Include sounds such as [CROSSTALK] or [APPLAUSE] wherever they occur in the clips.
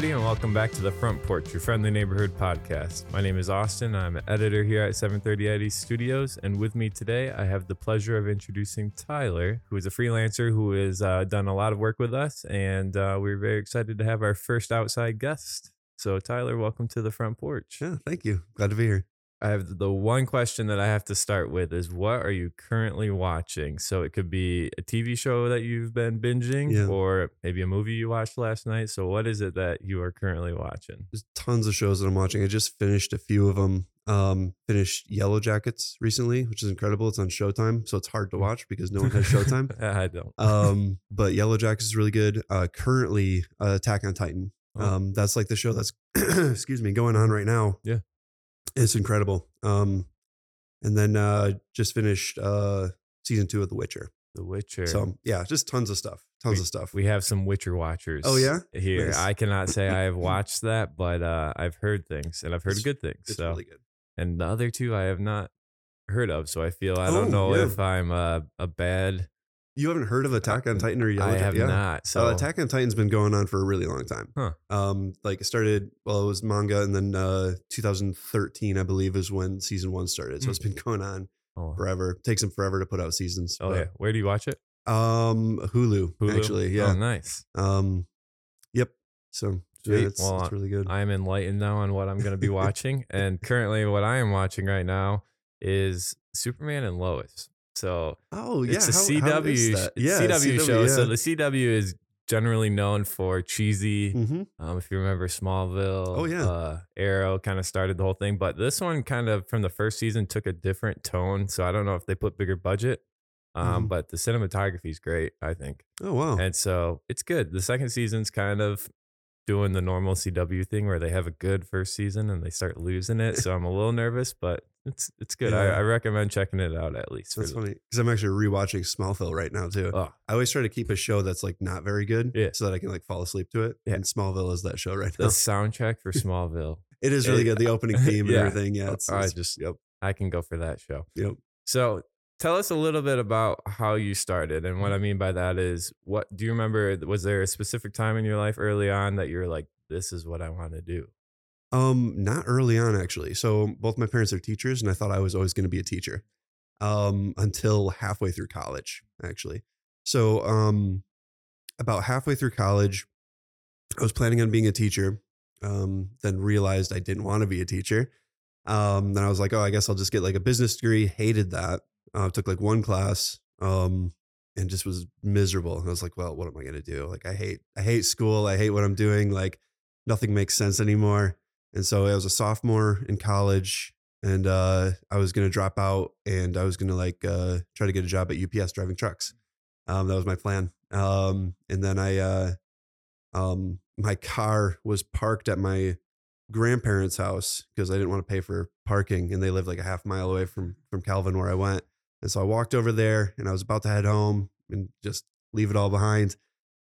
everybody, and welcome back to the Front Porch, your friendly neighborhood podcast. My name is Austin. I'm an editor here at 730 Eddy Studios, and with me today, I have the pleasure of introducing Tyler, who is a freelancer who has uh, done a lot of work with us, and uh, we're very excited to have our first outside guest. So, Tyler, welcome to the Front Porch. Yeah, thank you. Glad to be here. I have the one question that I have to start with is what are you currently watching? So it could be a TV show that you've been binging Yeah. or maybe a movie you watched last night. So what is it that you are currently watching? There's tons of shows that I'm watching. I just finished a few of them. Um, finished Yellowjackets recently, which is incredible. It's on Showtime, so it's hard to watch because no one has [LAUGHS] Showtime. I don't. um, but Yellowjackets is really good. Uh, currently, uh, Attack on Titan. Oh. Um, that's like the show that's [CLEARS THROAT] excuse me going on right now. Yeah. It's incredible. Um, and then uh, just finished uh season two of The Witcher. The Witcher. So yeah, just tons of stuff. Tons of stuff. we have some Witcher watchers. Oh, yeah? Here. Nice. I cannot say I have [LAUGHS] watched that, but uh, I've heard things and I've heard It's- good things. it's so really good. and the other two I have not heard of. So I feel I don't Oh, know yeah. if I'm a, a bad You haven't heard of Attack on Titan or Yellow I have yeah. not. So uh, Attack on Titan's been going on for a really long time. Huh. Um, like it started, well, it was manga, and then uh, 2013, I believe, is when season one started. So it's been going on oh, forever. takes them forever to put out seasons. oh yeah. Where do you watch it? Um, Hulu, Hulu? actually, Oh, yeah. nice. Um, yep. So yeah, it's, Well, it's really good. I am enlightened now on what I'm going to be [LAUGHS] watching. and currently, what I am watching right now is Superman and Lois. So oh yeah, it's a how- CW, yeah, CW, show. So the CW is generally known for cheesy. Mhm. Um, if you remember Smallville, Oh, yeah. uh, Arrow kind of started the whole thing, but this one kind of from the first season took a different tone. So I don't know if they put bigger budget, um, Mhm. but the cinematography is great. I think. Oh wow. And so it's good. The second season's kind of doing the normal CW thing where they have a good first season and they start losing it. So I'm a little nervous, but it's it's good. I, Yeah. I recommend checking it out at least. That's funny because I'm actually rewatching Smallville right now too. Oh, I always try to keep a show that's like not very good, Yeah. so that I can like fall asleep to it. Yeah. And Smallville is that show right the now. The soundtrack for [LAUGHS] Smallville. It is really it- good. The opening [LAUGHS] theme and everything. Yeah, it's, I it's- just yep, I can go for that show. yep. So tell us a little bit about how you started. And what mm-hmm. I mean by that is what do you remember? Was there a specific time in your life early on that you're like, this is what I want to do? Um, not early on actually. So both my parents are teachers, and I thought I was always going to be a teacher. Um, until halfway through college, actually. So um, about halfway through college, I was planning on being a teacher. Um, then realized I didn't want to be a teacher. Um, then I was like, oh, I guess I'll just get like a business degree. Hated that. Uh, took like one class. Um, and just was miserable. And I was like, well, what am I gonna do? Like, I hate, I hate school. I hate what I'm doing. Like, nothing makes sense anymore. And so I was a sophomore in college, and uh, I was gonna drop out, and I was gonna like uh, try to get a job at UPS driving trucks. Um, that was my plan. Um, and then I, uh, um, my car was parked at my grandparents' house because I didn't want to pay for parking, and they lived like a half mile away from from Calvin where I went. And so I walked over there, and I was about to head home and just leave it all behind.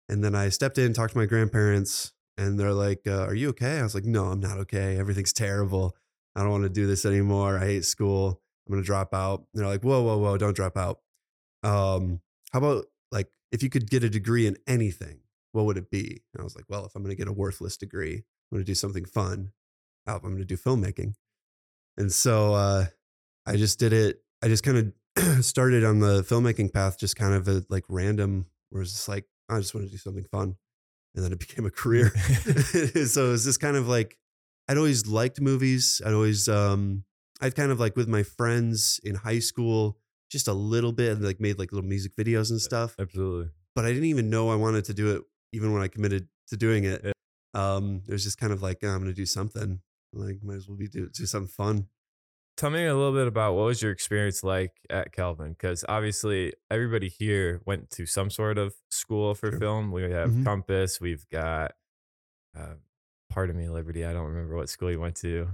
And then I stepped in, talked to my grandparents, and they're like, uh, "Are you okay?" I was like, "No, I'm not okay. Everything's terrible. I don't want to do this anymore. I hate school. I'm gonna drop out." And they're like, "Whoa, whoa, whoa! Don't drop out. Um, how about like if you could get a degree in anything, what would it be?" And I was like, "Well, if I'm gonna get a worthless degree, I'm gonna do something fun. I'm gonna do filmmaking." And so uh, I just did it. I just kind of [CLEARS THROAT] started on the filmmaking path, just kind of a, like random, where it's just like I just want to do something fun, and then it became a career. [LAUGHS] [LAUGHS] so it was just kind of like I'd always liked movies. I'd always um I'd kind of like with my friends in high school, just a little bit, and like made like little music videos and stuff. Absolutely. But I didn't even know I wanted to do it, even when I committed to doing it. Yeah. Um, it was just kind of like "Oh, I'm going to do something. Like might as well be do do something fun. Tell me a little bit about what was your experience like at Calvin? Because obviously everybody here went to some sort of school for Sure. film. We have Mhm. Compass. We've got, uh, pardon me, Liberty. I don't remember what school you went to.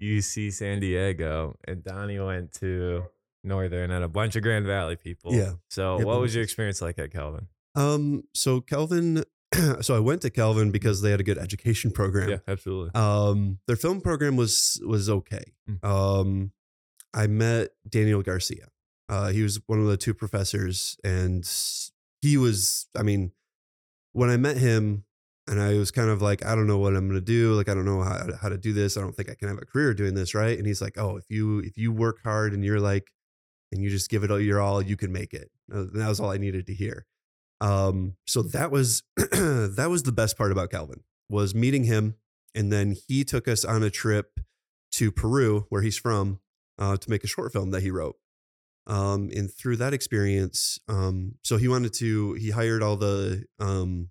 UC San Diego, and Donnie went to Northern, and a bunch of Grand Valley people. Yeah. So, Yeah, what was your experience like at Calvin? Um, so Calvin, [CLEARS THROAT] so I went to Calvin because they had a good education program. Yeah, absolutely. Um, their film program was was okay. Mm. Um, I met Daniel Garcia. Uh, he was one of the two professors, and he was. I mean, when I met him, and I was kind of like, I don't know what I'm gonna do. Like, I don't know how, how to do this. I don't think I can have a career doing this, right? And he's like, Oh, if you if you work hard and you're like, and you just give it all your all, you can make it. And that was all I needed to hear. Um, so that was [CLEARS THROAT] that was the best part about Calvin was meeting him, and then he took us on a trip to Peru, where he's from, uh, to make a short film that he wrote. Um, and through that experience, um, so he wanted to, he hired all the um,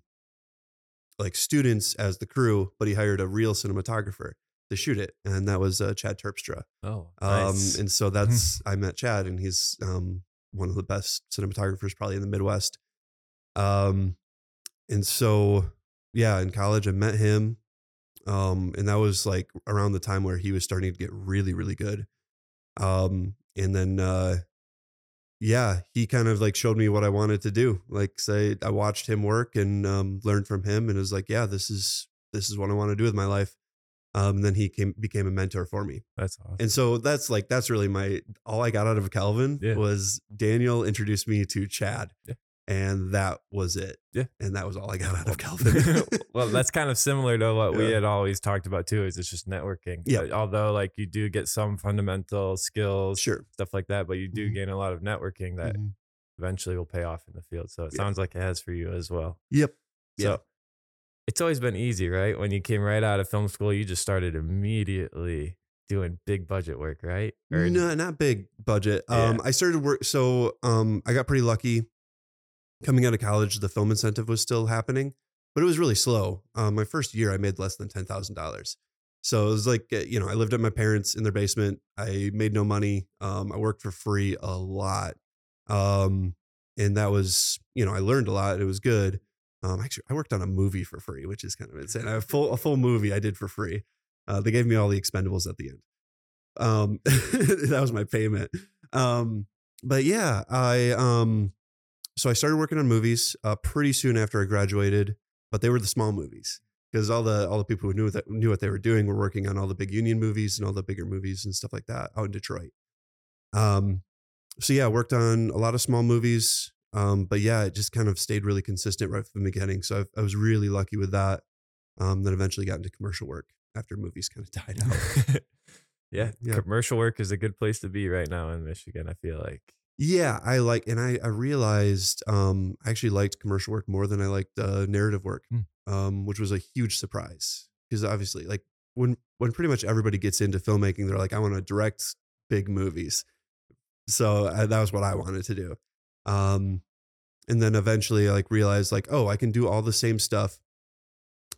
like students as the crew, but he hired a real cinematographer to shoot it, and that was uh, Chad Terpstra. Oh, Um, and so [LAUGHS] that's I met Chad, and he's um, one of the best cinematographers probably in the Midwest. Um, and so yeah, in college I met him, um, and that was like around the time where he was starting to get really, really good. Um, and then uh, yeah, he kind of like showed me what I wanted to do. Like say I watched him work and um, learned from him, and was like, yeah, this is this is what I want to do with my life. Um, and then he came became a mentor for me. That's awesome. And so that's like that's really my all I got out of Calvin Yeah. was Daniel introduced me to Chad. Yeah. And that was it. Yeah. And that was all I got out of Calvin. [LAUGHS] [LAUGHS] well, that's kind of similar to what we had always talked about too. Is it's just networking. Yeah. Although, like, you do get some fundamental skills, sure. stuff like that, but you do Mhm. gain a lot of networking that Mhm. eventually will pay off in the field. So it Yeah. sounds like it has for you as well. Yep. So Yeah. it's always been easy, right? When you came right out of film school, you just started immediately doing big budget work, right? Or no, not big budget. Yeah. Um, I started work. So um, I got pretty lucky. Coming out of college, the film incentive was still happening, but it was really slow. Um, my first year, I made less than ten thousand dollars. So it was like uh, you know, I lived at my parents in their basement. I made no money. Um, I worked for free a lot, um, and that was you know, I learned a lot. It was good. Um, actually, I worked on a movie for free, which is kind of insane. A full a full movie I did for free. Uh, they gave me all the expendables at the end. Um, [LAUGHS] that was my payment. Um, but yeah, I so I started working on movies uh, pretty soon after I graduated, but they were the small movies because all the all the people who knew that knew what they were doing were working on all the big union movies and all the bigger movies and stuff like that out in Detroit. Um, so yeah, I worked on a lot of small movies. Um, but yeah, it just kind of stayed really consistent right from the beginning. So I, I was really lucky with that. Um, then eventually got into commercial work after movies kind of died out. [LAUGHS] yeah, Yeah. commercial work is a good place to be right now in Michigan. I feel like. Yeah, I like, and I, I realized um, I actually liked commercial work more than I liked uh, narrative work, Hmm. um, which was a huge surprise because obviously, like when when pretty much everybody gets into filmmaking, they're like, I want to direct big movies. So uh, that was what I wanted to do, um, and then eventually, I like realized like, oh, I can do all the same stuff,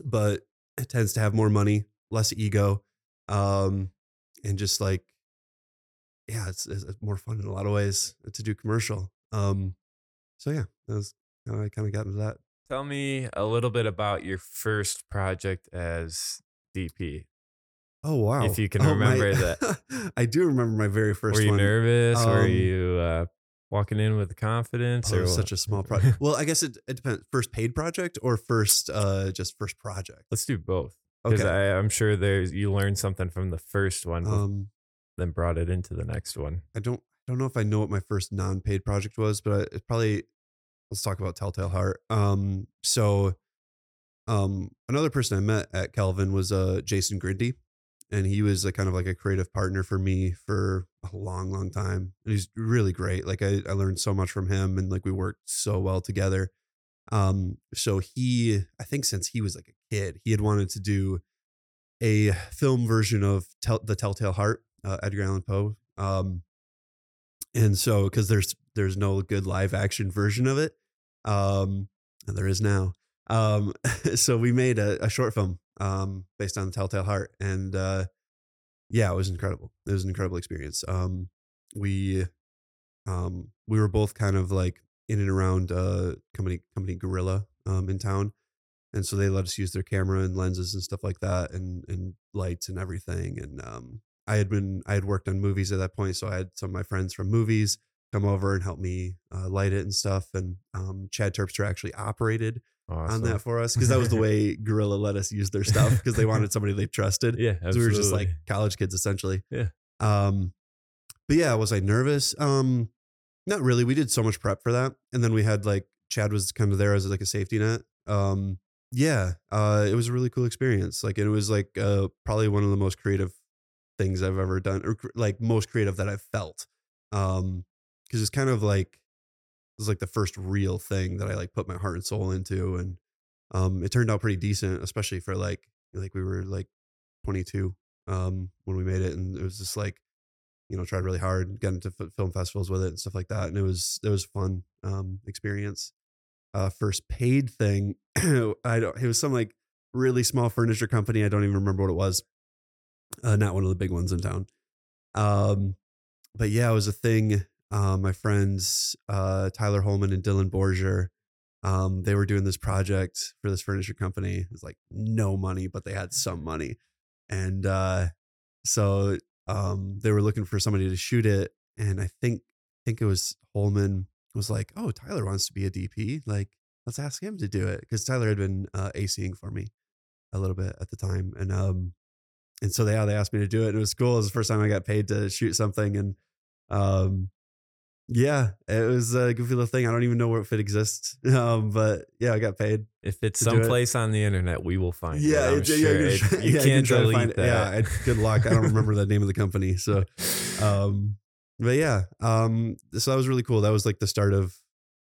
but it tends to have more money, less ego, um, and just like yeah, it's, it's more fun in a lot of ways to do commercial. Um, so yeah, that was how I kind of got into that. Tell me a little bit about your first project as DP. Oh wow! If you can Oh, remember that, [LAUGHS] I do remember my very first Were you one. nervous? Were Um, you uh, walking in with confidence? Oh, it or was such a small project. [LAUGHS] well, I guess it, it depends. First paid project or first uh just first project. Let's do both. Because Okay. I'm sure there's you learned something from the first one, Um, then brought it into the next one. I don't I don't know if I know what my first non-paid project was, but it's probably let's talk about Telltale Heart. Um, so um, another person I met at Calvin was uh Jason Grindy, and he was a kind of like a creative partner for me for a long, long time. And he's really great. Like I, I learned so much from him, and like we worked so well together. Um, so he, I think since he was like a kid, he had wanted to do a film version of Tell, the Telltale Heart, uh, Edgar Allan Poe. Um, and so because there's there's no good live action version of it, um, and there is now. Um, [LAUGHS] so we made a, a short film um, based on Telltale Heart, and uh, yeah, it was incredible. It was an incredible experience. Um, we um, we were both kind of like in and around uh, company company Gorilla um, in town, and so they let us use their camera and lenses and stuff like that, and and lights and everything. And um, I had been I had worked on movies at that point, so I had some of my friends from movies come over and help me uh, light it and stuff. And um, Chad Terpstra actually operated Awesome. on that for us because that was the [LAUGHS] way Gorilla let us use their stuff because they wanted somebody they trusted. Yeah, So we were just like college kids essentially. Yeah. Um, but yeah, was I nervous? Um, not really. We did so much prep for that, and then we had like Chad was kind of there as like a safety net. Um, yeah, uh, it was a really cool experience. Like it was like uh, probably one of the most creative things I've ever done, or like most creative that I've felt. Um, because it's kind of like it was like the first real thing that I like put my heart and soul into, and um, it turned out pretty decent, especially for like like we were like 22 um when we made it, and it was just like you know tried really hard, got into f- film festivals with it and stuff like that, and it was it was a fun um experience. Uh, first paid thing, [CLEARS THROAT] I don't. It was some like really small furniture company. I don't even remember what it was. Uh, not one of the big ones in town. Um, but yeah, it was a thing. Uh, my friends uh, Tyler Holman and Dylan Borger, um, they were doing this project for this furniture company. It was like no money, but they had some money, and uh, so um, they were looking for somebody to shoot it. And I think I think it was Holman was like, "Oh, Tyler wants to be a DP. Like, let's ask him to do it." Because Tyler had been uh, ACing for me a little bit at the time, and um, and so they yeah, they asked me to do it. And it was cool. It was the first time I got paid to shoot something, and um, yeah, it was a goofy little thing. I don't even know if it exists, [LAUGHS] um, but yeah, I got paid. If it's do it. on the internet, we will find Yeah, it. Sure. yeah, It- you can- yeah, can't to delete find it. that. Yeah, good luck. I don't remember the name of the company, so [LAUGHS] um but yeah um so that was really cool that was like the start of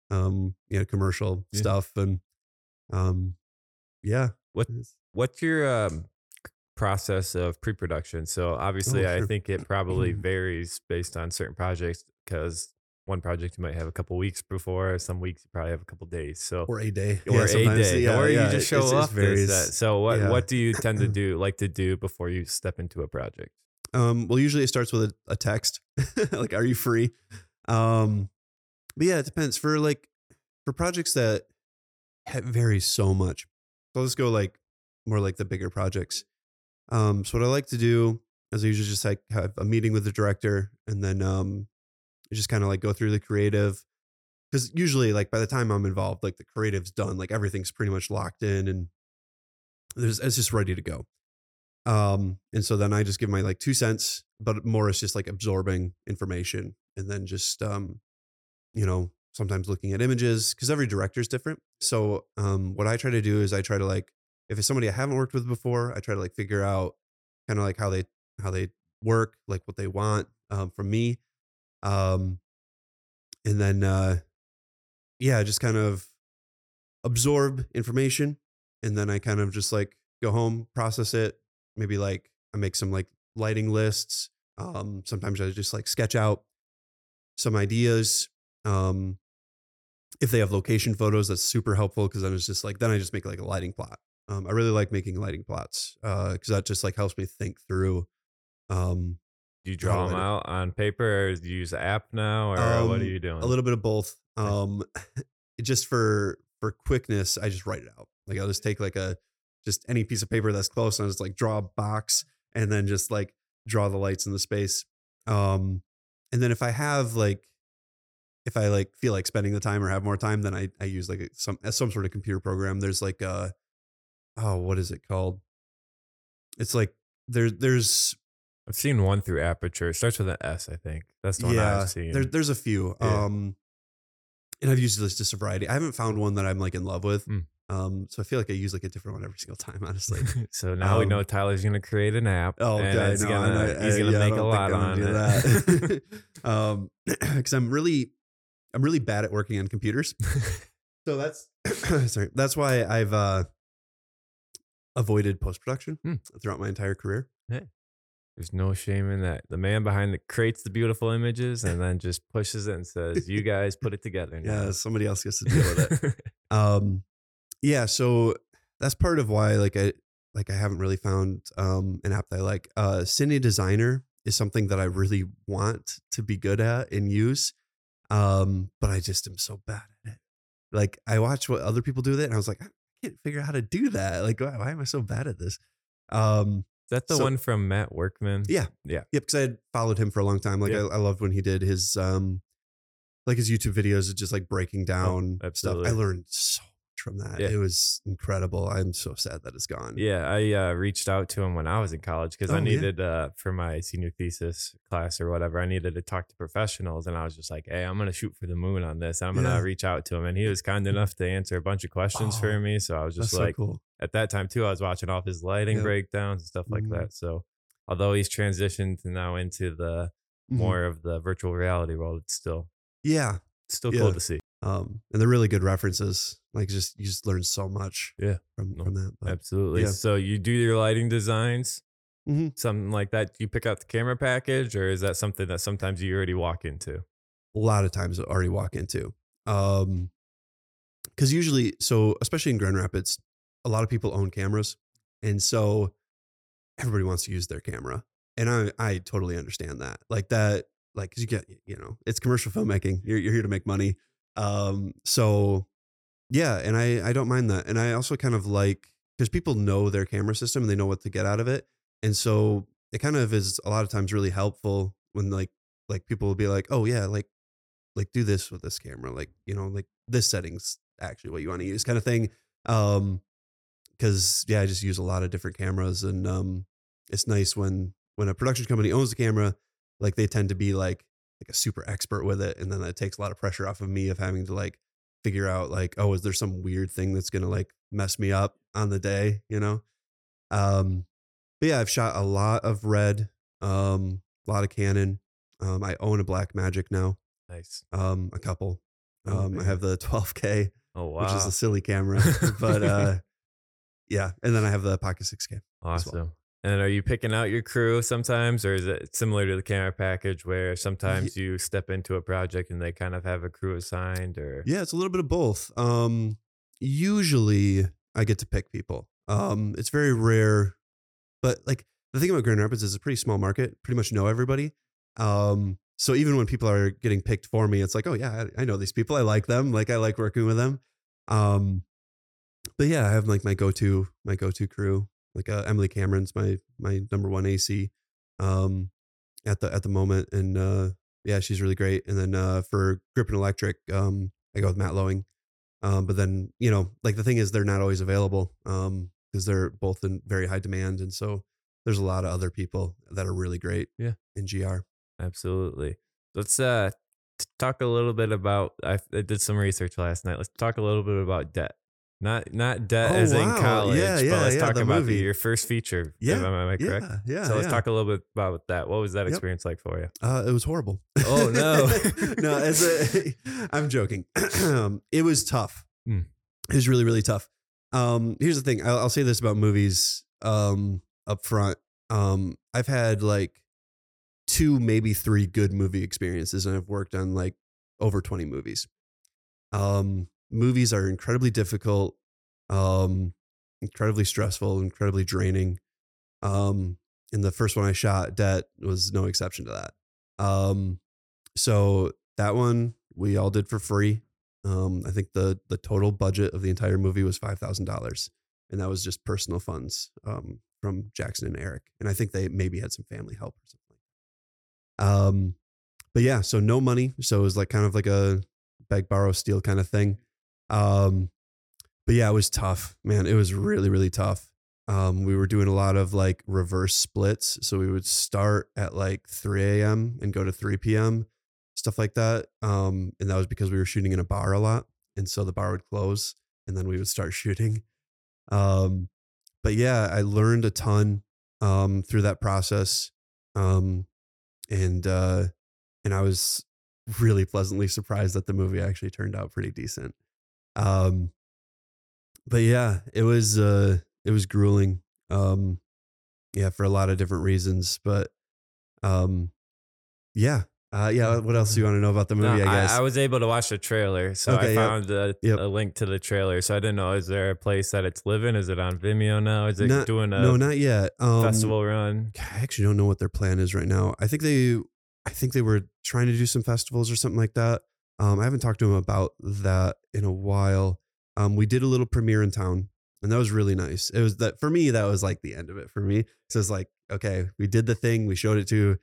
um you know commercial Yeah. stuff and um yeah What- What's your um, process of pre-production? So obviously, Oh, I think it probably varies based on certain projects because one project you might have a couple weeks before, some weeks you probably have a couple days. So or a day or Yeah, a day, yeah, or you just show it's- up. Varies. So what Yeah. what do you tend to [CLEARS THROAT] do like to do before you step into a project? um well usually it starts with a, a text [LAUGHS] like are you free um but yeah it depends for like for projects that vary so much so let's go like more like the bigger projects um so what i like to do is i usually just like have a meeting with the director and then um just kind of like go through the creative because usually like by the time i'm involved like the creative's done like everything's pretty much locked in and there's it's just ready to go um, and so then I just give my like two cents, but more is just like absorbing information and then just um, you know, sometimes looking at images because every director is different. So um what I try to do is I try to like if it's somebody I haven't worked with before, I try to like figure out kind of like how they how they work, like what they want um from me. Um and then uh yeah, just kind of absorb information and then I kind of just like go home, process it, maybe like I make some like lighting lists. Um, sometimes I just like sketch out some ideas. Um, if they have location photos, that's super helpful because then it's just like then I just make like a lighting plot. Um, I really like making lighting plots because that just like helps me think through. Um, Do you draw them out on paper, or do you use an app now, or what are Um, you doing? a little bit of both. Um, [LAUGHS] just for for quickness, I just write it out. Like I'll just take like a just any piece of paper that's close and I just like draw a box and then just like draw the lights in the space. Um, and then if I have like if I like feel like spending the time or have more time, then I I use like some some sort of computer program. There's like uh oh what is it called? It's like there there's I've seen one through Aperture. It starts with an S, I think. That's the one I've seen. there, there's a few. Yeah. Um, and I've used this just a variety. I haven't found one that I'm like in love with. Mm. Um, so I feel like I use like a different one every single time, [LAUGHS] honestly. [LAUGHS] so now we Um, know Tyler's going to create an app. Oh, and okay. it's no, gonna, I- he's going to yeah, make a lot on gonna it. that. [LAUGHS] um, [CLEARS THROAT] because I'm really, I'm really bad at working on computers. So that's [COUGHS] sorry. That's why I've uh avoided post production Hmm. throughout my entire career. There's no shame in that. The man behind it creates the beautiful images and then just pushes it and says, "You [LAUGHS] guys put it together." Yeah, somebody else gets to deal with it. [LAUGHS] um yeah so that's part of why like i like i haven't really found um an app that i like uh cine designer is something that i really want to be good at and use um but i just am so bad at it like i watch what other people do with it and i was like i can't figure out how to do that like why, why am i so bad at this um Is that the So- one from Matt Workman? Yeah. Yeah. Yep, because I had followed him for a long time. Like Yeah. I, I loved when he did his um like his YouTube videos of just like breaking down stuff. Oh, absolutely. I learned so from that. Yeah. It was incredible. I'm so sad that it's gone. Yeah, I uh, reached out to him when I was in college because Oh, I yeah. needed uh, for my senior thesis class or whatever. I needed to talk to professionals, and I was just like, "Hey, I'm gonna shoot for the moon on this. I'm gonna Yeah. reach out to him." And he was kind enough to answer a bunch of questions for Oh, me. So I was just so like, cool. at that time too, I was watching all his lighting breakdowns and stuff like Mhm. that. So although he's transitioned now into the Mhm. more of the virtual reality world, it's still Yeah. still Yeah. cool to see. Um, and they're really good references. Like just you just learn so much. Yeah. From No, from that. But Absolutely. yeah. So you do your lighting designs, Mhm. something like that. Do you pick out the camera package, or is that something that sometimes you already walk into? a lot of times I already walk into. Um, because usually, so especially in Grand Rapids, a lot of people own cameras, and so everybody wants to use their camera, and I I totally understand that. Like that, like because you get you know it's commercial filmmaking. You're you're here to make money. Um, so yeah, and I I don't mind that, and I also kind of like because people know their camera system and they know what to get out of it, and so it kind of is a lot of times really helpful when like like people will be like, oh yeah, like like do this with this camera like you know like this settings actually what you want to use kind of thing um because yeah i just use a lot of different cameras and um it's nice when when a production company owns the camera like they tend to be like like a super expert with it and then that takes a lot of pressure off of me of having to like figure out like oh is there some weird thing that's gonna like mess me up on the day you know um but yeah i've shot a lot of red um a lot of canon um i own a Blackmagic now Nice. um a couple Oh, um i have the [LAUGHS] 12k Oh wow. which is a silly camera but [LAUGHS] uh yeah and then i have the pocket 6k awesome. And are you picking out your crew sometimes, or is it similar to the camera package where sometimes you step into a project and they kind of have a crew assigned, or? Yeah it's a little bit of both. Um usually i get to pick people. Um it's very rare but like the thing about grand rapids is it's a pretty small market pretty much know everybody. Um so even when people are getting picked for me it's like oh yeah i, I know these people i like them like i like working with them. Um but yeah i have like my go-to my go-to crew like uh, emily cameron's my my number one ac um at the at the moment and uh yeah she's really great and then uh for grip and electric um i go with matt lowing um but then you know like the thing is they're not always available um because they're both in very high demand and so there's a lot of other people that are really great Yeah. in gr absolutely. Let's uh talk a little bit about. I, I did some research last night. Let's talk a little bit about debt. Not not debt Oh, as in college, Yeah, but yeah, let's yeah, talk about movie. your first feature. Yeah, Am I, am I correct? yeah yeah so let's talk a little bit about that. What was that Yep. experience like for you? Uh, it was horrible. Oh, no. [LAUGHS] no, as a, [LAUGHS] I'm joking. [CLEARS THROAT] it was tough. Hmm. It was really, really tough. Um, here's the thing. I'll, I'll say this about movies. Um, up front. Um, I've had like two, maybe three good movie experiences, and I've worked on like over 20 movies. Um, movies are incredibly difficult, um, incredibly stressful, incredibly draining. Um, and the first one I shot, Debt, was no exception to that. Um, so that one we all did for free. Um, I think the the total budget of the entire movie was five thousand dollars, and that was just personal funds um, from Jackson and Eric. And I think they maybe had some family help or something. Um, but yeah, so no money. So it was like kind of like a beg, borrow, steal kind of thing. Um, but yeah, it was tough, man. It was really, really tough. Um, we were doing a lot of like reverse splits. So we would start at like 3 a.m. and go to 3 p.m., stuff like that. Um, and that was because we were shooting in a bar a lot. And so the bar would close and then we would start [LAUGHS] shooting. Um, but yeah, I learned a ton um, through that process. Um, and, uh, and I was really pleasantly surprised that the movie actually turned out pretty decent. Um, but yeah, it was, uh, it was grueling. Um, yeah, for a lot of different reasons, but, um, yeah, uh, yeah. What else do you [LAUGHS] want to know about the movie? No, I guess. I, was able to watch the trailer, so Okay, I yep. found a, Yep. a link to the trailer. So I didn't know is there a place that it's living? Is it on Vimeo now? Is it Not- doing a no, not yet. Um, festival run? I actually don't know what their plan is right now. I think they, I think they were trying to do some festivals or something like that. Um, I haven't talked to him about that in a while. Um, we did a little premiere in town, and that was really nice. It was that for me. That was like the end of it for me. So it's like, okay, we did the thing. We showed it to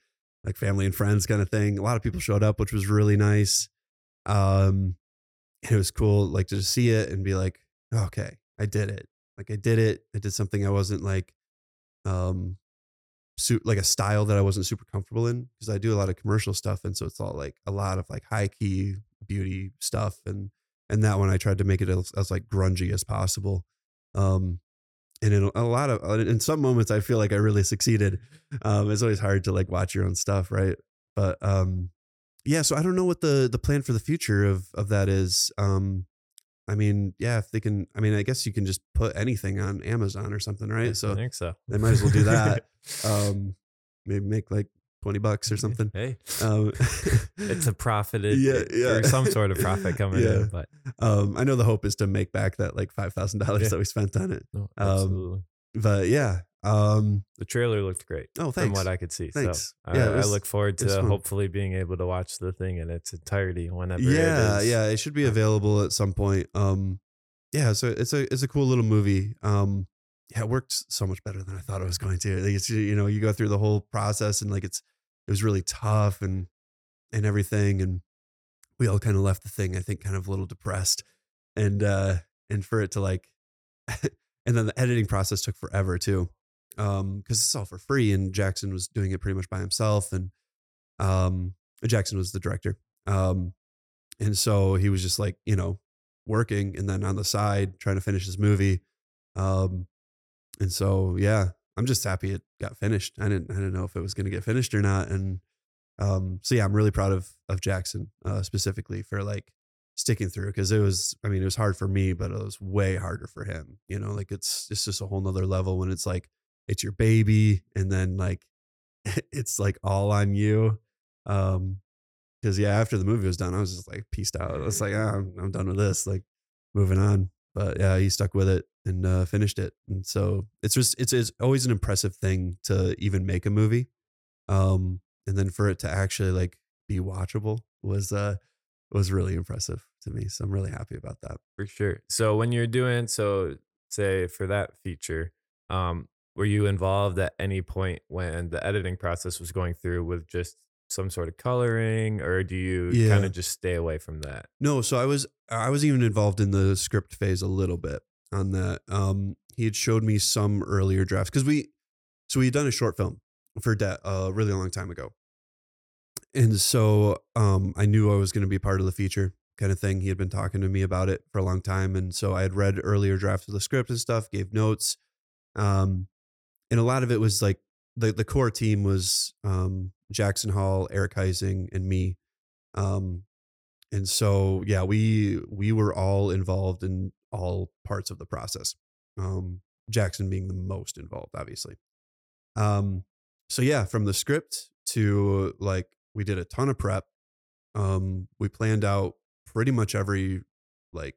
like family and friends, kind of thing. A lot of people showed up, which was really nice. Um, it was cool, like to see it and be like, okay, I did it. Like I did it. I did something I wasn't like, um, suit like a style that I wasn't super comfortable in because I do a lot of commercial stuff, and so it's all like a lot of like high key beauty stuff, and and that one I tried to make it as, as like grungy as possible. Um, and in a lot of in some moments I feel like I really succeeded. Um, it's always hard to like watch your own stuff, right? But um, yeah. So I don't know what the the plan for the future of of that is. Um, I mean, yeah, if they can, I mean, I guess you can just put anything on Amazon or something, right? I So think so. they might as well do that. [LAUGHS] um, maybe make like twenty bucks or something. Hey, Um, [LAUGHS] it's a profited, Yeah, yeah. or some sort of profit [LAUGHS] coming Yeah. in, but um, I know the hope is to make back that like five thousand dollars Yeah. that we spent on it. no, Um, absolutely. But yeah. Um, the trailer looked great oh, thanks. from what I could see. Thanks. So Yeah, I, was- I look forward to hopefully being able to watch the thing in its entirety whenever. yeah, it is. yeah, it should be available at some point. Um, yeah, so it's a it's a cool little movie. Um, yeah, it worked so much better than I thought it was going to. Like it's you know you go through the whole process and like it's it was really tough and and everything and we all kind of left the thing I think kind of a little depressed and uh and for it to like [LAUGHS] and then the editing process took forever too um because it's all for free and Jackson was doing it pretty much by himself and um Jackson was the director um and so he was just like you know working and then on the side trying to finish his movie um and so yeah i'm just happy it got finished. I didn't i didn't know if it was going to get finished or not and um so yeah i'm really proud of of jackson uh specifically for like sticking through because it was i mean it was hard for me but it was way harder for him you know like it's it's just a whole nother level when it's like it's your baby and then like [LAUGHS] it's like all on you um because yeah after the movie was done i was just like pieced out. I was like ah, I'm, I'm done with this like moving on. But yeah he stuck with it and uh, finished it. And so it's just it's, it's always an impressive thing to even make a movie um and then for it to actually like be watchable was uh was really impressive to me. So i'm really happy about that. For sure. So when you're doing so, say for that feature, um, were you involved at any point when the editing process was going through with just some sort of coloring, or do you Yeah. kind of just stay away from that? No, so I was I was even involved in the script phase a little bit on that. Um, he had showed me some earlier drafts because we so we had done a short film for debt a really long time ago, and so um, I knew I was going to be part of the feature kind of thing. He had been talking to me about it for a long time, and so I had read earlier drafts of the script and stuff, gave notes, um, and a lot of it was like the the core team was um, Jackson Hall, Eric Heising, and me. Um, and so yeah we we were all involved in all parts of the process um jackson being the most involved obviously um so yeah from the script to like we did a ton of prep um we planned out pretty much every like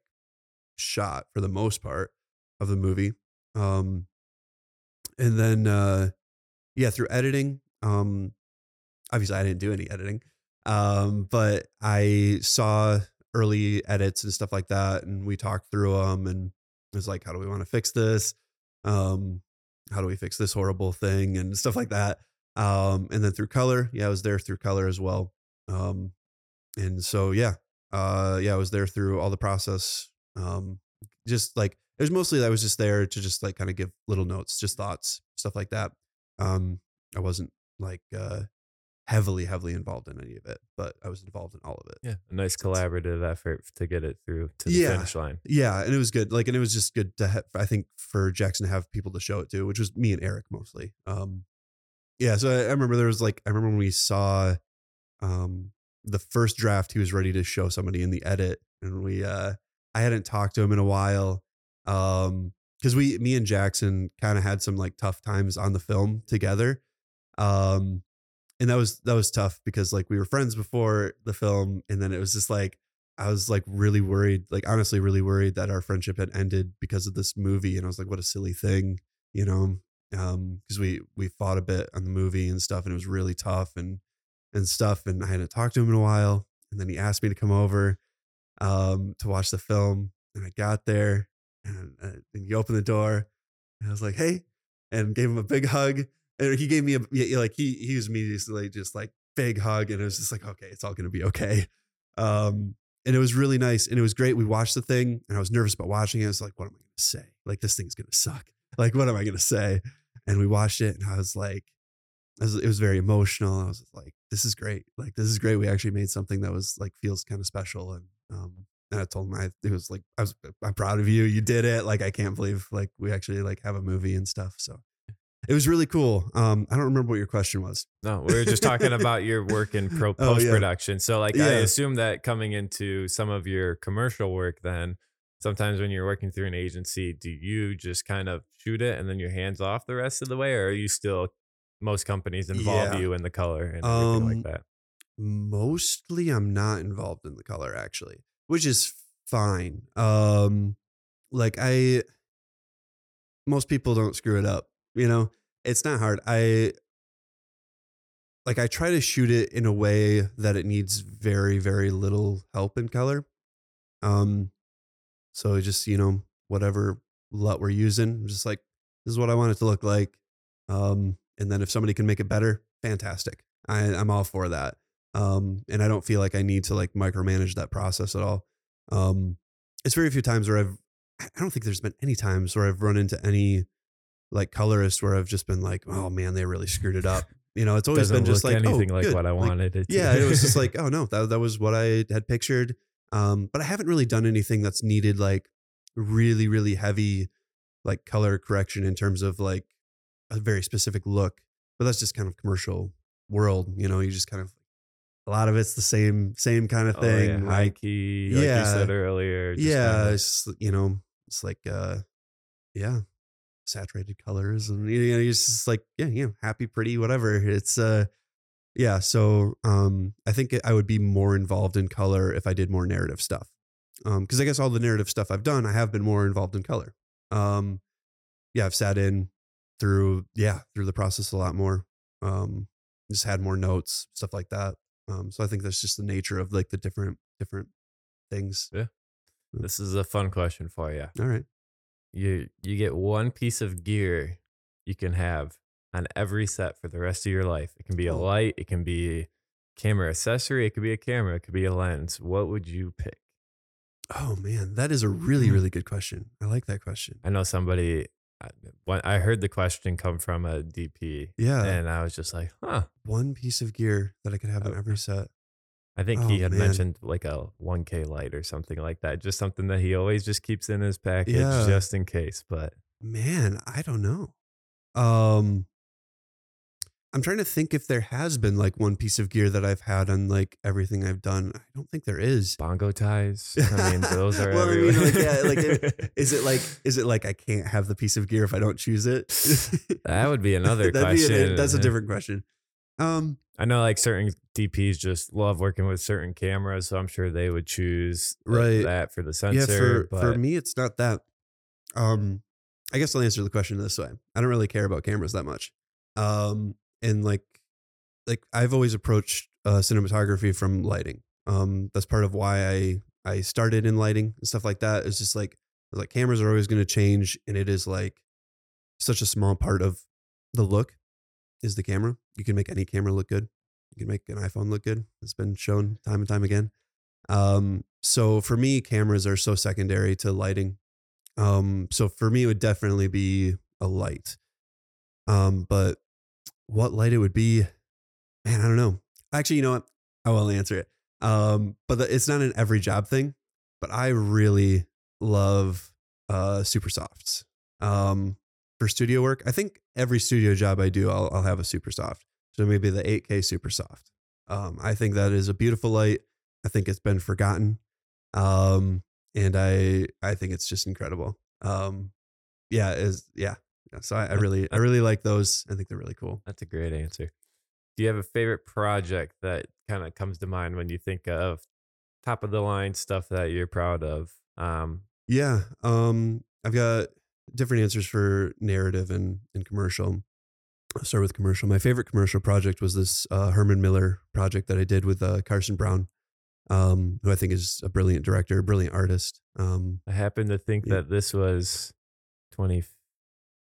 shot for the most part of the movie um and then uh yeah through editing um obviously i didn't do any editing um, but I saw early edits and stuff like that, and we talked through them, and it was like, how do we want to fix this? Um, how do we fix this horrible thing and stuff like that? Um, and then through color, yeah, I was there through color as well. Um, and so yeah, uh, yeah, I was there through all the process. Um, just like it was mostly I was just there to just like kind of give little notes, just thoughts, stuff like that. Um, I wasn't like uh heavily, heavily involved in any of it, but I was involved in all of it. Yeah, a nice collaborative effort to get it through to the Yeah. finish line. Yeah, and it was good. Like, and it was just good to have. I think for Jackson to have people to show it to, which was me and Eric mostly. Um, yeah. So I, I remember there was like I remember when we saw, um, the first draft. He was ready to show somebody in the edit, and we, uh, I hadn't talked to him in a while, um, because we, me and Jackson, kind of had some like tough times on the film together, um, and that was that was tough because like we were friends before the film, and then it was just like I was like really worried, like honestly, really worried that our friendship had ended because of this movie. And I was like, what a silly thing, you know? Um, because we we fought a bit on the movie and stuff, and it was really tough and and stuff. And I hadn't talked to him in a while. And then he asked me to come over um to watch the film. And I got there and, uh, and he opened the door and I was like, hey, and gave him a big hug. And he gave me a yeah, like he he was immediately just like big hug, and it was just like, okay, it's all gonna be okay. Um, and it was really nice and it was great. We watched the thing and I was nervous about watching it. I was like, what am I going to say? Like, this thing's going to suck. [LAUGHS] Like, what am I going to say? And we watched it and I was like, it was very emotional. I was like, this is great. Like, this is great. We actually made something that was like, feels kind of special. And, um, and I told him I, it was like, I was, I'm proud of you. You did it. Like, I can't believe like we actually like have a movie and stuff. So it was really cool. Um, I don't remember what your question was. No, we were just talking about your work in pro [LAUGHS] Oh, yeah. post production. So, like, I assume that coming into some of your commercial work, then sometimes when you're working through an agency, do you just kind of shoot it and then your hands off the rest of the way, or are you still? Most companies involve Yeah. you in the color and everything Um, like that. mostly I'm not involved in the color actually, which is fine. Um like I most people don't screw it up, you know? It's not hard. I like I try to shoot it in a way that it needs very very little help in color. Um so just, you know, whatever LUT we're using, I'm just like this is what I want it to look like. Um and then if somebody can make it better, fantastic. I, I'm all for that um, and I don't feel like I need to like micromanage that process at all. Um, it's very few times where I've, I don't think there's been any times where I've run into any like colorist where I've just been like, oh man, they really screwed it up. You know, it's always Doesn't been just like anything oh, like good. what I Like, wanted it. To. yeah, it was just like, [LAUGHS] oh no, that that was what I had pictured. Um, but I haven't really done anything that's needed like really, really heavy like color correction in terms of like a very specific look. But that's just kind of commercial world, you know. You just kind of a lot of it's the same same kind of Oh, thing. yeah, high like key, like yeah. you said earlier. just yeah, kinda- it's you know, it's like uh, yeah, saturated colors and you know, it's just like yeah, yeah, happy, pretty, whatever. It's uh, yeah. So um, I think I would be more involved in color if I did more narrative stuff. Um, because I guess all the narrative stuff I've done, I have been more involved in color. Um, yeah, I've sat in through yeah through the process a lot more. Um, just had more notes, stuff like that. Um, so I think that's just the nature of like the different different things. Yeah. This is a fun question for you. All right. You you get one piece of gear you can have on every set for the rest of your life. It can be a Oh. light, it can be camera accessory, it could be a camera, it could be a lens. What would you pick? Oh man, that is a really really good question. I like that question. I know somebody when I heard the question come from a DP Yeah, and I was just like, huh. one piece of gear that I could have in Oh. every set. I think Oh, he had man. mentioned like a 1K light or something like that. Just something that he always just keeps in his package Yeah. just in case. But Man, I don't know. Um, I'm trying to think if there has been like one piece of gear that I've had on like everything I've done. I don't think there is. bongo ties. [LAUGHS] I mean, those are Well, I mean, like, yeah, like. Is it like [LAUGHS] is it like I can't have the piece of gear if I don't choose it? that would be [LAUGHS] another That'd be question. that's a different question. Um, I know like certain DPs just love working with certain cameras, so I'm sure they would choose Right. that for the sensor. yeah, for but for me, it's not that. Um, I guess I'll answer the question this way. I don't really care about cameras that much. Um, and like, like I've always approached uh, cinematography from lighting. Um, that's part of why I I started in lighting and stuff like that. It's just like like cameras are always going to change, and it is like such a small part of the look is the camera. You can make any camera look good. You can make an iPhone look good. It's been shown time and time again. Um, so for me, cameras are so secondary to lighting. Um, so for me, it would definitely be a light. Um, but what light it would be, man, I don't know. Actually, you know what? I will answer it. Um, but the, it's not an every job thing. But I really love uh super softs. Um, for studio work, I think every studio job I do, I'll, I'll have a super soft. So maybe the 8K super soft. Um, I think that is a beautiful light. I think it's been forgotten. Um, and I I think it's just incredible. Um, yeah, is yeah. Yeah. So I, I really I really like those. I think they're really cool. that's a great answer. Do you have a favorite project that kind of comes to mind when you think of top of the line stuff that you're proud of? Um, Yeah. Um, I've got different answers for narrative and, and commercial. I'll start with commercial. My favorite commercial project was this uh, Herman Miller project that I did with uh, Carson Brown, um, who I think is a brilliant director, a brilliant artist. Um, I happen to think Yeah. that this was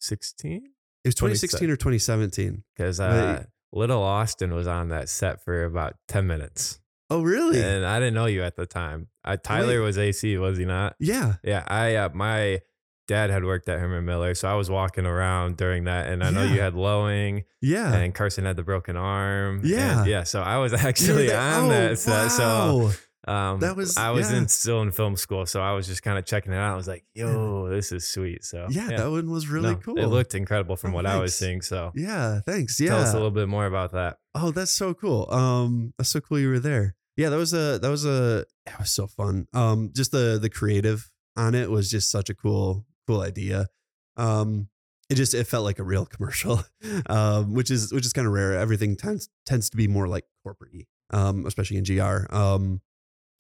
2016 it was 2016 or 2017. because Right. uh, Little Austin was on that set for about 10 minutes. Oh, really? and I didn't know you at the time. I, Tyler Wait. was AC, was he not? yeah. Yeah, I uh, my dad had worked at Herman Miller, so I was walking around during that, and I know you had Lowing, Yeah. and Carson had the broken arm. Yeah. yeah. So I was You [LAUGHS] were actually [LAUGHS] on oh, that set. So wow. Um, That was- I was yeah. in still in film school, so I was just kind of checking it out. I was like, "Yo, this is sweet." So yeah, that one was really No, cool. It looked incredible from Oh, what I was seeing. So Yeah, thanks. Yeah. tell us a little bit more about that. Oh, that's so cool. Um, that's so cool you were there. Yeah, that was a that was a that was so fun. Um, just the the creative on it was just such a cool cool idea. Um, it just it felt like a real [LAUGHS] commercial, um, which is which is kind of rare. Everything tends tends to be more like corporate, um, especially in GR. Um,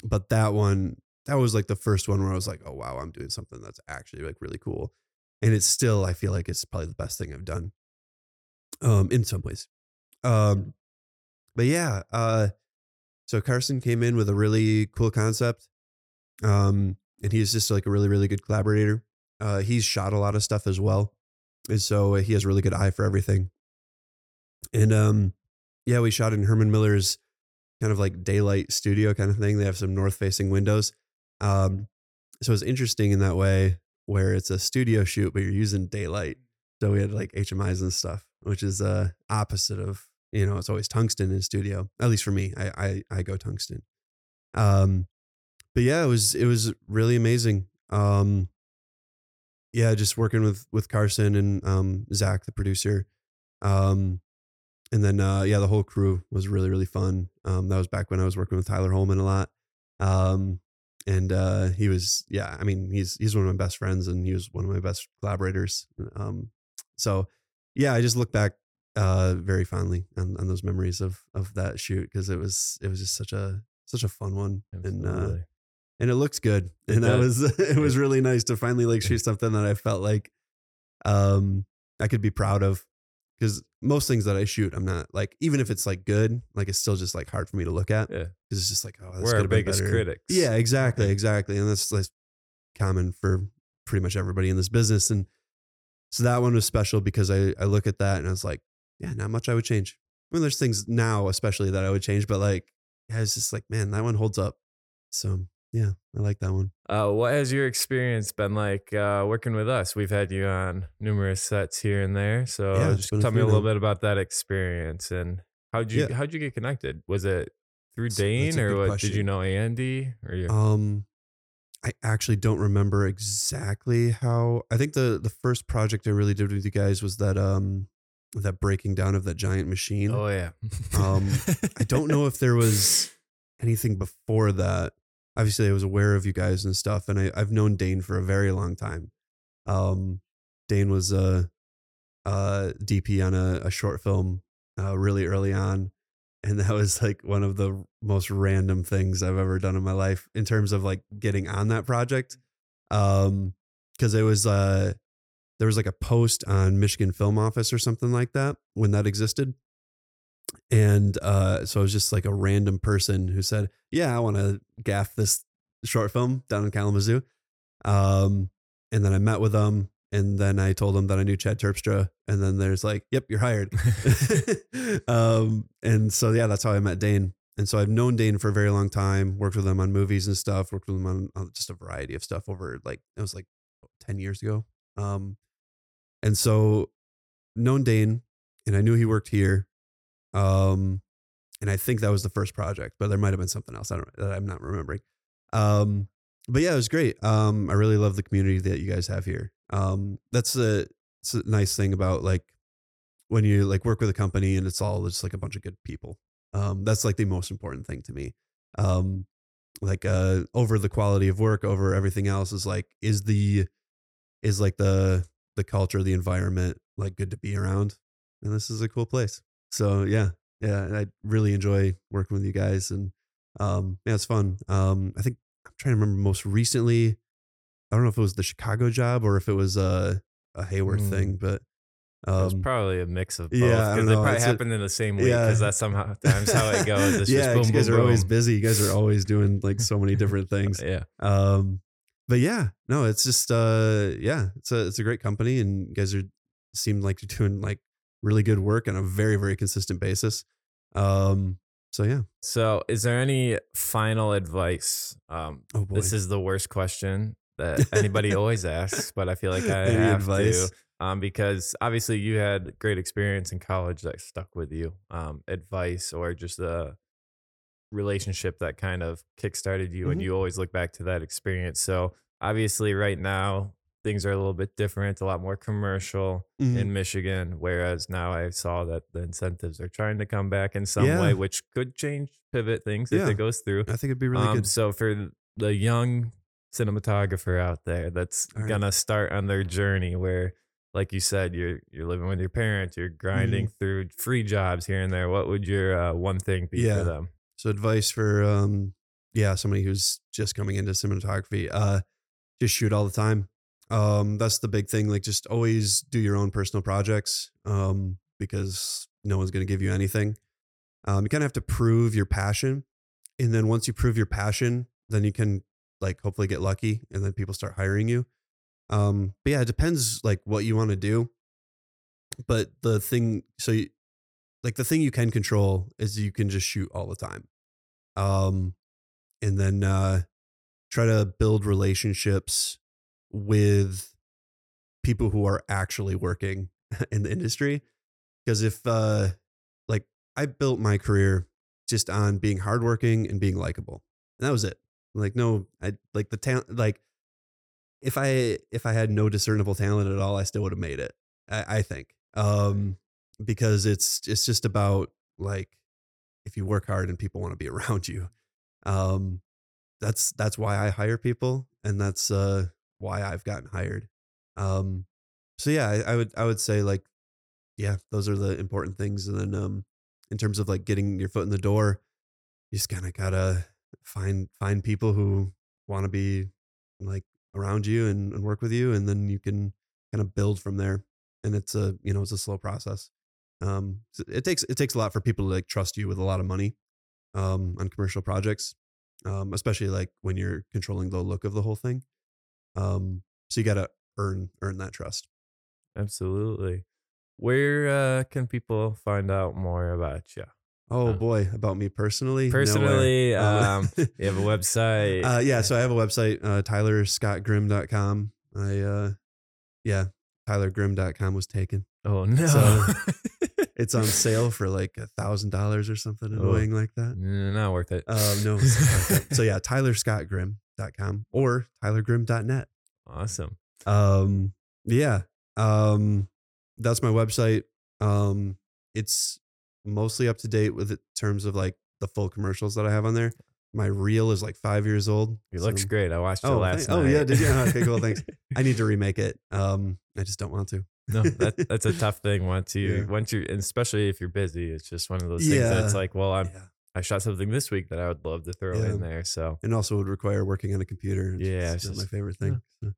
but that one that was like the first one where I was like, oh wow, I'm doing something that's actually like really cool, and it's still I feel like it's probably the best thing I've done. Um, in some ways. Um, but yeah, uh, so Carson came in with a really cool concept. Um, and he's just like a really, really good collaborator. Uh, he's shot a lot of stuff as well. And so he has a really good eye for everything. And um, yeah, we shot in Herman Miller's kind of like daylight studio kind of thing. They have some north facing windows. Um, so it's interesting in that way where it's a studio shoot, but you're using daylight. So we had like HMIs and stuff, which is uh opposite of you know it's always tungsten in studio. At least for me, I I, I go tungsten. Um, but yeah, it was it was really amazing. Um, yeah, just working with with Carson and um Zach, the producer. Um, and then uh yeah, the whole crew was really really fun. Um, that was back when I was working with Tyler Holman a lot. Um, and uh he was yeah, I mean he's he's one of my best friends and he was one of my best collaborators. Um, so yeah, I just look back uh very fondly on, on those memories of of that shoot because it was it was just such a such a fun one and uh and it looks good and that was [LAUGHS] it was really nice to finally like shoot [LAUGHS] something that I felt like um I could be proud of because most things that I shoot I'm not like even if it's like good like it's still just like hard for me to look at yeah, because it's just like oh this we're our biggest critics. Yeah, exactly, mm-hmm. exactly. And that's like common for pretty much everybody in this business. And so that one was special because I, I look at that and I was like, yeah, not much I would change. I mean, there's things now, especially that I would change, but like, yeah, it's just like, man, that one holds up. So yeah, I like that one. Uh, what has your experience been like uh, working with us? We've had you on numerous sets here and there. So Yeah, just tell me a little now. bit about that experience and how'd you Yeah. how'd you get connected? Was it through That's- Dane or what? Did you know Andy or you? Um, I actually don't remember exactly how. I think the the first project I really did with you guys was that um that breaking down of that giant machine. oh yeah. Um, I don't know if there was [LAUGHS] anything before that. Obviously, I was aware of you guys and stuff, and I, I've known Dane for a very long time. Um, Dane was a, a DP on a, a short film uh, really early on, and [LAUGHS] that was like one of the most random things I've ever done in my life in terms of like getting on that project. Um, because it was uh, there was like a post on Michigan Film Office or something like that when that existed and uh, so it was just like a random person who said, "Yeah, I want to gaff this short film down in Kalamazoo." Um, and then I met with them, and then I told them that I knew Chad Terpstra, and then there's like, "Yep, you're hired." [LAUGHS] [LAUGHS] um, and so yeah, that's how I met Dane. And so I've known Dane for a very long time. Worked with him on movies and stuff. Worked with him on, on just a variety of stuff over like it was like ten years ago. Um, and so known Dane, and I knew he worked here. Um, and I think that was the first project, but there might have been something else I don't, that I'm not remembering. Um, but yeah, it was great. Um, I really love the community that you guys have here. Um, that's a nice thing about like when you like work with a company and it's all just like a bunch of good people. Um, that's like the most important thing to me. Um, like uh, over the quality of work, over everything else is like is the is like the the culture, the environment like good to be around, and this is a cool place. So yeah, yeah, I really enjoy working with you guys, and um, yeah, it's fun. Um, I think I'm trying to remember most recently. I don't know if it was the Chicago job or if it was a a Haworth Mm. thing, but it was um, probably a mix of both. yeah, because don't probably It's a- happened in the same week yeah. because that's somehow times how it goes. [LAUGHS] It's yeah, boom, you guys boom, are always busy. You guys are always doing like so many [LAUGHS] different things. Yeah. Um, but yeah, no, it's just uh, yeah, it's a it's a great company, and you guys are seem like you're doing like really good work on a very very consistent basis. Um, so yeah. So, is there any final advice? Um, Oh boy. this is the worst question that anybody [LAUGHS] always asks, but I feel like I Any have advice? to. Um, because obviously you had great experience in college that stuck with you. Um, advice or just a relationship that kind of kickstarted you, and Mhm. you always look back to that experience. So obviously, right now things are a little bit different, a lot more commercial Mhm. in Michigan. Whereas now I saw that the incentives are trying to come back in some Yeah. way, which could change, pivot things if it goes through. I think it'd be really um, good. So for the young cinematographer out there that's right. gonna start on their journey, where like you said, you're you're living with your parents, you're grinding Mm-hmm. through free jobs here and there. What would your uh, one thing be Yeah. for them? So advice for um yeah, somebody who's just coming into cinematography, uh just shoot all the time. Um that's the big thing like just always do your own personal projects um because no one's going to give you anything. Um you kind of have to prove your passion and then once you prove your passion, then you can like hopefully get lucky and then people start hiring you. Um but yeah, it depends like what you want to do. But the thing so you, like the thing you can control is you can just shoot all the time um and then uh try to build relationships with people who are actually working [LAUGHS] in the industry. Because if uh like i built my career just on being hardworking and being likable and that was it. Like no i like the talent like if i if i had no discernible talent at all i still would have made it i, I think. Um because it's it's just about like if you work hard and people want to be [LAUGHS] around you um that's that's why i hire people and that's uh why i've gotten hired. Um so yeah I, I would i would say like yeah those are the important things and then um in terms of like getting your foot in the door you just kind of gotta find find people who want to be like around you and, and work with you and then you can kind of build from there and it's a you know it's a slow process. Um it takes it takes a lot for people to like trust you with a lot of money um on commercial projects um especially like when you're controlling the look of the whole thing um so you got to earn earn that trust Absolutely. Where uh, can people find out more about you? oh Uh, boy about me personally Personally, Um, um, [LAUGHS] you have a website. uh yeah so i have a website uh tylerscottgrim.com i uh yeah tylergrim.com was taken oh no. so- [LAUGHS] it's on sale for like a thousand dollars or something Oh. annoying like that Not worth it. Um, no. it's not like that. so [LAUGHS] yeah, tylerscottgrim.com or tylergrim.net. awesome. Um, yeah. Um, that's my website. Um, it's mostly up to date with it terms of like the full commercials that I have on there. My reel is like five years old. It looks great. I watched it Oh, last thank- oh, yeah, did you? Okay, cool, thanks. [LAUGHS] I need to remake it. Um, I just don't want to. no, that, [LAUGHS] that's a tough thing once you Yeah. once you and especially if you're busy. It's just one of those things that's Yeah. like, well, I'm Yeah. I shot something this week that I would love to throw Yeah. in there. So And also would require working on a computer. Yeah, just it's not my favorite thing. So,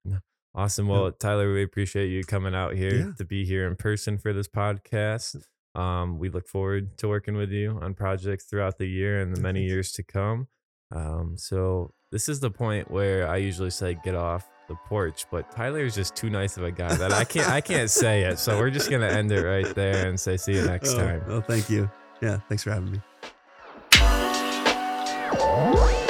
awesome. Well, Tyler, we appreciate you coming out here Yeah. to be here in person for this podcast. Um, we look forward to working with you on projects throughout the year and the many years to come. Um, so this is the point where I usually say get off the porch, but Tyler is just too nice of a guy that I can't I can't say it. So we're just gonna end it right there and say see you next oh, time. Oh, thank you. Yeah, thanks for having me. Música